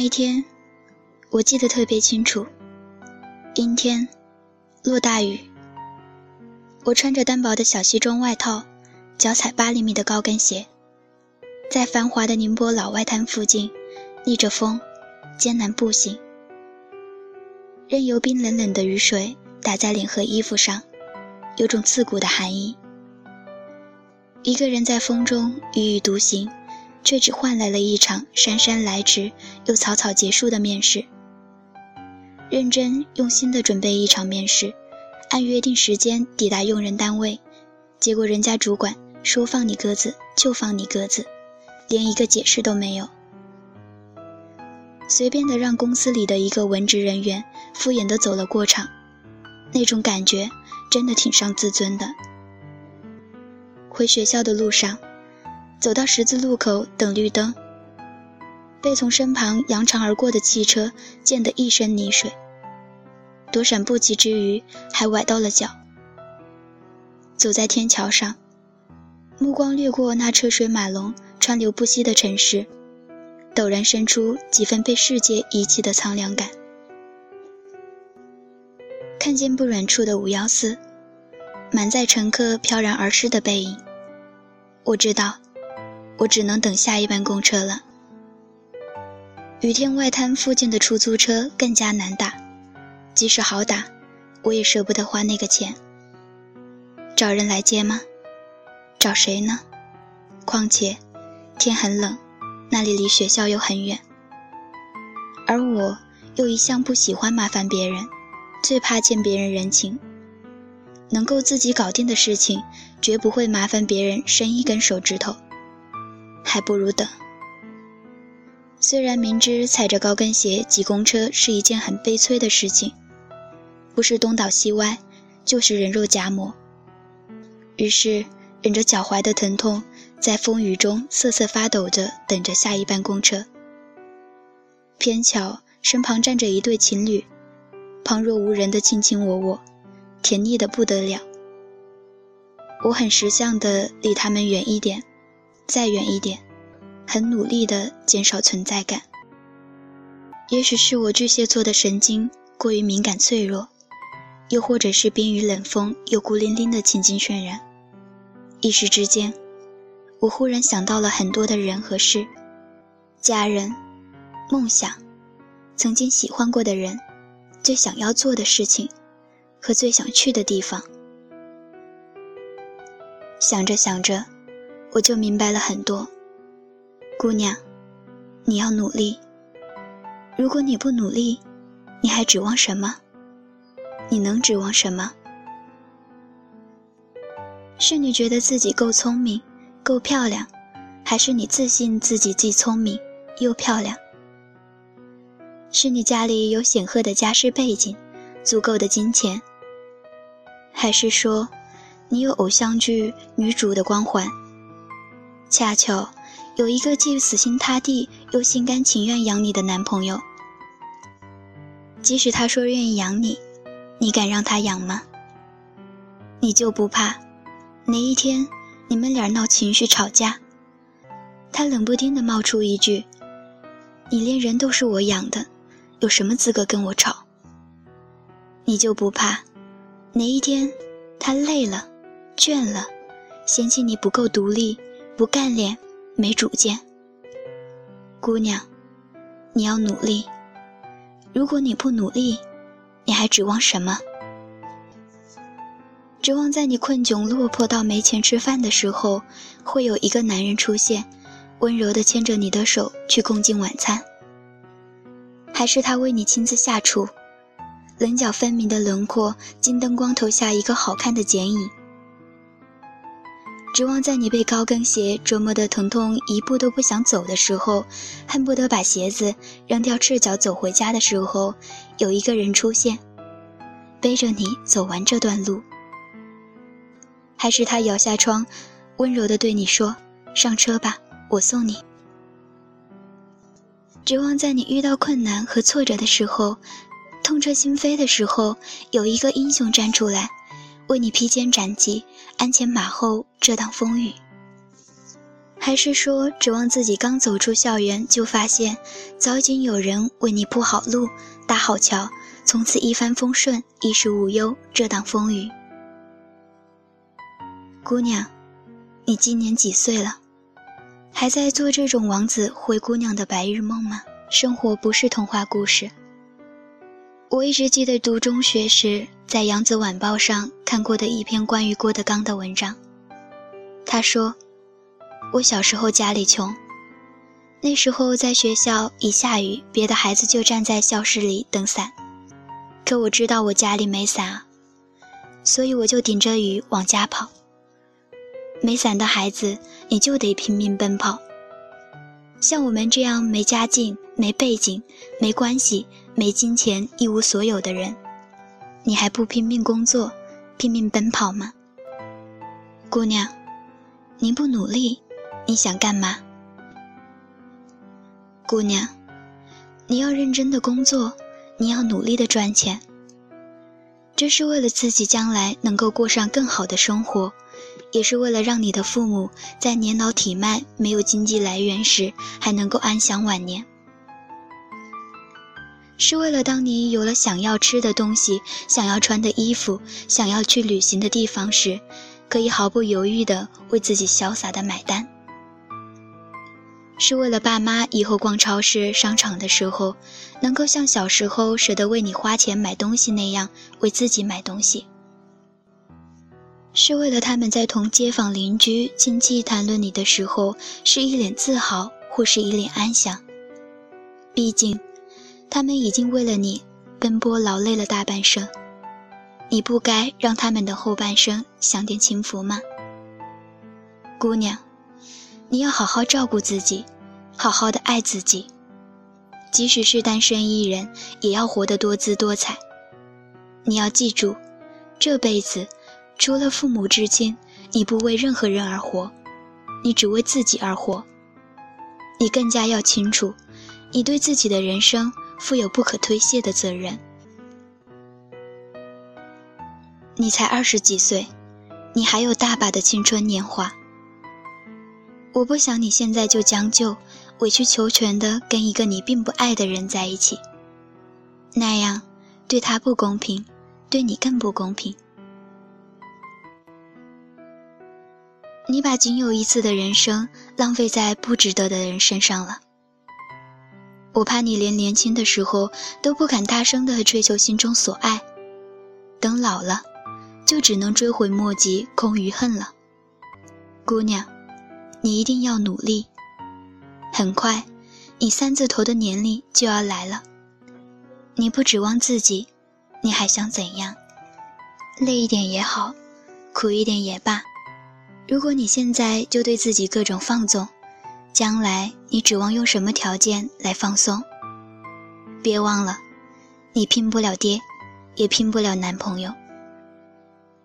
那一天，我记得特别清楚，阴天，落大雨。我穿着单薄的小西装外套，脚踩八厘米的高跟鞋，在繁华的宁波老外滩附近，逆着风，艰难步行，任由冰冷冷的雨水打在脸和衣服上，有种刺骨的寒意。一个人在风中踽踽独行。却只换来了一场姗姗来迟又草草结束的面试。认真用心的准备一场面试，按约定时间抵达用人单位，结果人家主管说放你鸽子就放你鸽子，连一个解释都没有，随便的让公司里的一个文职人员敷衍的走了过场，那种感觉真的挺伤自尊的。回学校的路上。走到十字路口等绿灯，被从身旁扬长而过的汽车溅得一身泥水，躲闪不及之余还崴到了脚。走在天桥上，目光掠过那车水马龙、川流不息的城市，陡然生出几分被世界遗弃的苍凉感。看见不远处的五幺四，满载乘客飘然而逝的背影，我知道。我只能等下一班公车了。雨天外滩附近的出租车更加难打，即使好打，我也舍不得花那个钱。找人来接吗？找谁呢？况且天很冷，那里离学校又很远。而我又一向不喜欢麻烦别人，最怕欠别人人情。能够自己搞定的事情，绝不会麻烦别人伸一根手指头。还不如等。虽然明知踩着高跟鞋挤公车是一件很悲催的事情，不是东倒西歪，就是人肉夹馍。于是忍着脚踝的疼痛，在风雨中瑟瑟发抖着等着下一班公车。偏巧身旁站着一对情侣，旁若无人的卿卿我我，甜腻的不得了。我很识相的离他们远一点。再远一点，很努力地减少存在感。也许是我巨蟹座的神经过于敏感脆弱，又或者是冰雨冷风又孤零零的情景渲染。一时之间，我忽然想到了很多的人和事：家人、梦想、曾经喜欢过的人、最想要做的事情和最想去的地方。想着想着。我就明白了很多，姑娘，你要努力。如果你不努力，你还指望什么？你能指望什么？是你觉得自己够聪明、够漂亮，还是你自信自己既聪明又漂亮？是你家里有显赫的家世背景、足够的金钱，还是说你有偶像剧女主的光环？恰巧有一个既死心塌地又心甘情愿养你的男朋友，即使他说愿意养你，你敢让他养吗？你就不怕哪一天你们俩闹情绪吵架，他冷不丁的冒出一句：“你连人都是我养的，有什么资格跟我吵？”你就不怕哪一天他累了、倦了，嫌弃你不够独立？不干练，没主见。姑娘，你要努力。如果你不努力，你还指望什么？指望在你困窘落魄到没钱吃饭的时候，会有一个男人出现，温柔地牵着你的手去共进晚餐？还是他为你亲自下厨，棱角分明的轮廓，金灯光投下一个好看的剪影？指望在你被高跟鞋折磨的疼痛一步都不想走的时候，恨不得把鞋子扔掉赤脚走回家的时候，有一个人出现，背着你走完这段路。还是他摇下窗，温柔地对你说：“上车吧，我送你。”指望在你遇到困难和挫折的时候，痛彻心扉的时候，有一个英雄站出来。为你披荆斩棘，鞍前马后遮挡风雨。还是说指望自己刚走出校园就发现，早已经有人为你铺好路、搭好桥，从此一帆风顺、衣食无忧、遮挡风雨？姑娘，你今年几岁了？还在做这种王子灰姑娘的白日梦吗？生活不是童话故事。我一直记得读中学时在《扬子晚报》上看过的一篇关于郭德纲的文章。他说：“我小时候家里穷，那时候在学校一下雨，别的孩子就站在教室里等伞，可我知道我家里没伞啊，所以我就顶着雨往家跑。没伞的孩子，你就得拼命奔跑。像我们这样没家境、没背景、没关系、没金钱、一无所有的人，你还不拼命工作、拼命奔跑吗？姑娘。”你不努力，你想干嘛？姑娘，你要认真的工作，你要努力的赚钱。这是为了自己将来能够过上更好的生活，也是为了让你的父母在年老体迈、没有经济来源时还能够安享晚年。是为了当你有了想要吃的东西、想要穿的衣服、想要去旅行的地方时。可以毫不犹豫地为自己潇洒地买单，是为了爸妈以后逛超市、商场的时候，能够像小时候舍得为你花钱买东西那样为自己买东西；是为了他们在同街坊邻居、亲戚谈论你的时候，是一脸自豪或是一脸安详。毕竟，他们已经为了你奔波劳累了大半生。你不该让他们的后半生享点清福吗？姑娘，你要好好照顾自己，好好的爱自己。即使是单身一人，也要活得多姿多彩。你要记住，这辈子除了父母至亲，你不为任何人而活，你只为自己而活。你更加要清楚，你对自己的人生负有不可推卸的责任。你才二十几岁，你还有大把的青春年华。我不想你现在就将就、委曲求全的跟一个你并不爱的人在一起，那样对他不公平，对你更不公平。你把仅有一次的人生浪费在不值得的人身上了。我怕你连年轻的时候都不敢大声的追求心中所爱，等老了。就只能追悔莫及，空余恨了。姑娘，你一定要努力。很快，你三字头的年龄就要来了。你不指望自己，你还想怎样？累一点也好，苦一点也罢。如果你现在就对自己各种放纵，将来你指望用什么条件来放松？别忘了，你拼不了爹，也拼不了男朋友。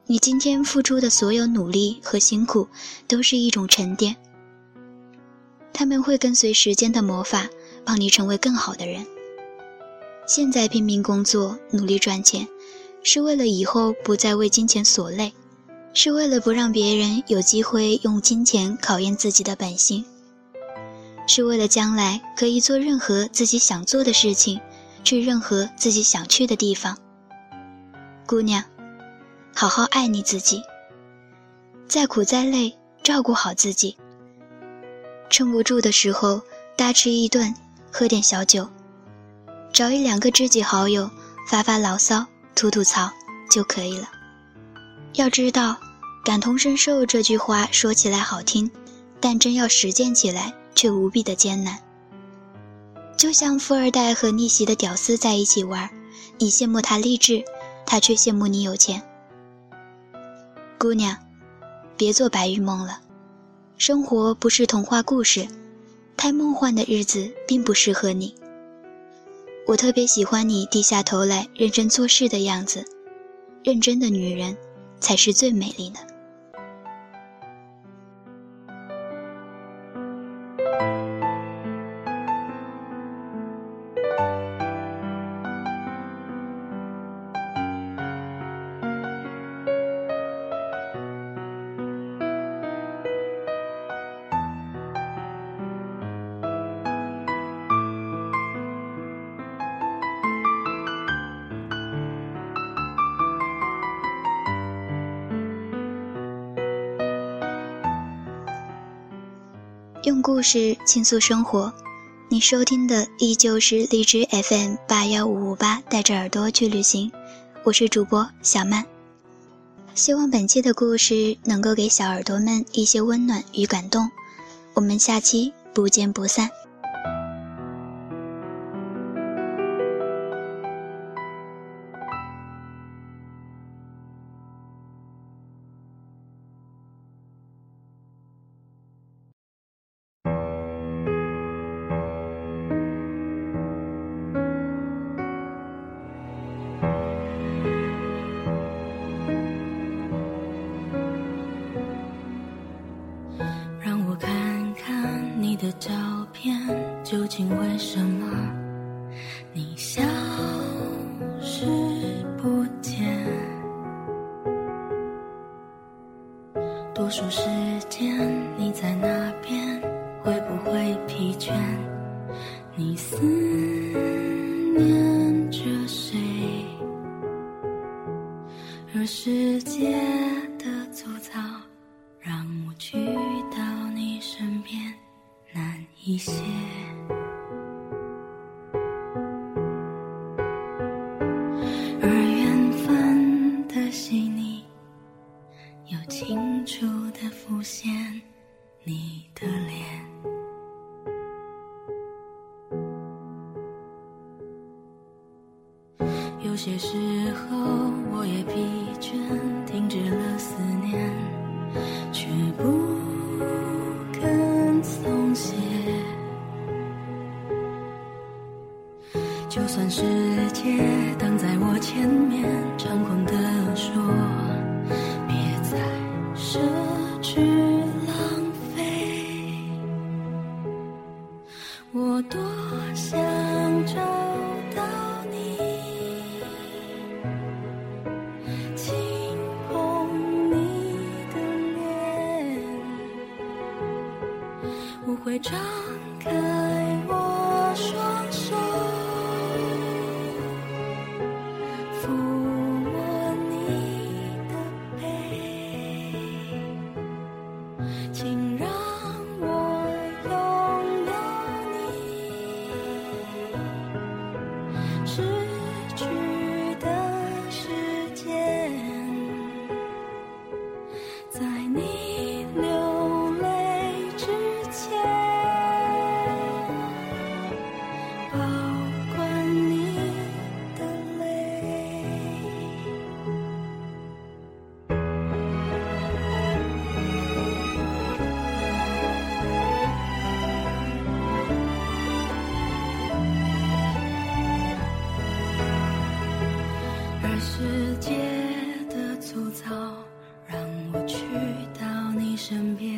你今天付出的所有努力和辛苦，都是一种沉淀。他们会跟随时间的魔法，帮你成为更好的人。现在拼命工作，努力赚钱，是为了以后不再为金钱所累，是为了不让别人有机会用金钱考验自己的本性，是为了将来可以做任何自己想做的事情，去任何自己想去的地方。姑娘。好好爱你自己，再苦再累，照顾好自己。撑不住的时候，大吃一顿，喝点小酒，找一两个知己好友，发发牢骚，吐吐槽就可以了。要知道，感同身受这句话说起来好听，但真要实践起来却无比的艰难。就像富二代和逆袭的屌丝在一起玩，你羡慕他励志，他却羡慕你有钱。姑娘，别做白日梦了，生活不是童话故事，太梦幻的日子并不适合你。我特别喜欢你低下头来认真做事的样子，认真的女人才是最美丽的。用故事倾诉生活。你收听的依旧是荔枝 FM 八幺五五八，带着耳朵去旅行。我是主播小曼。希望本期的故事能够给小耳朵们一些温暖与感动。我们下期不见不散。的照片究竟为什么一些，会张开。世界的粗糙让我去到你身边。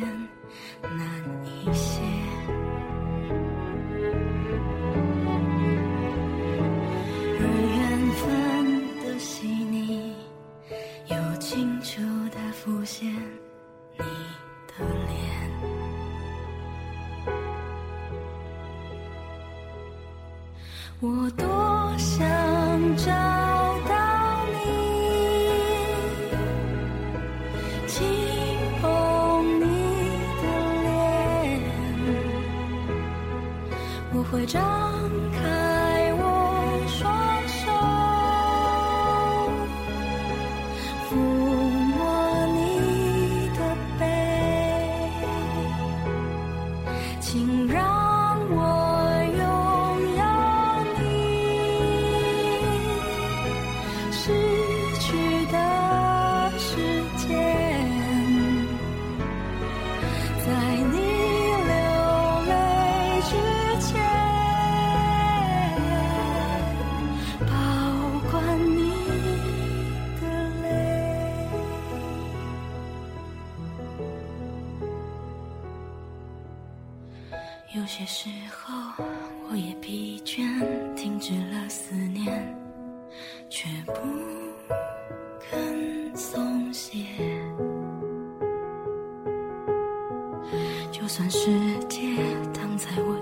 却不肯松懈。就算世界挡在我，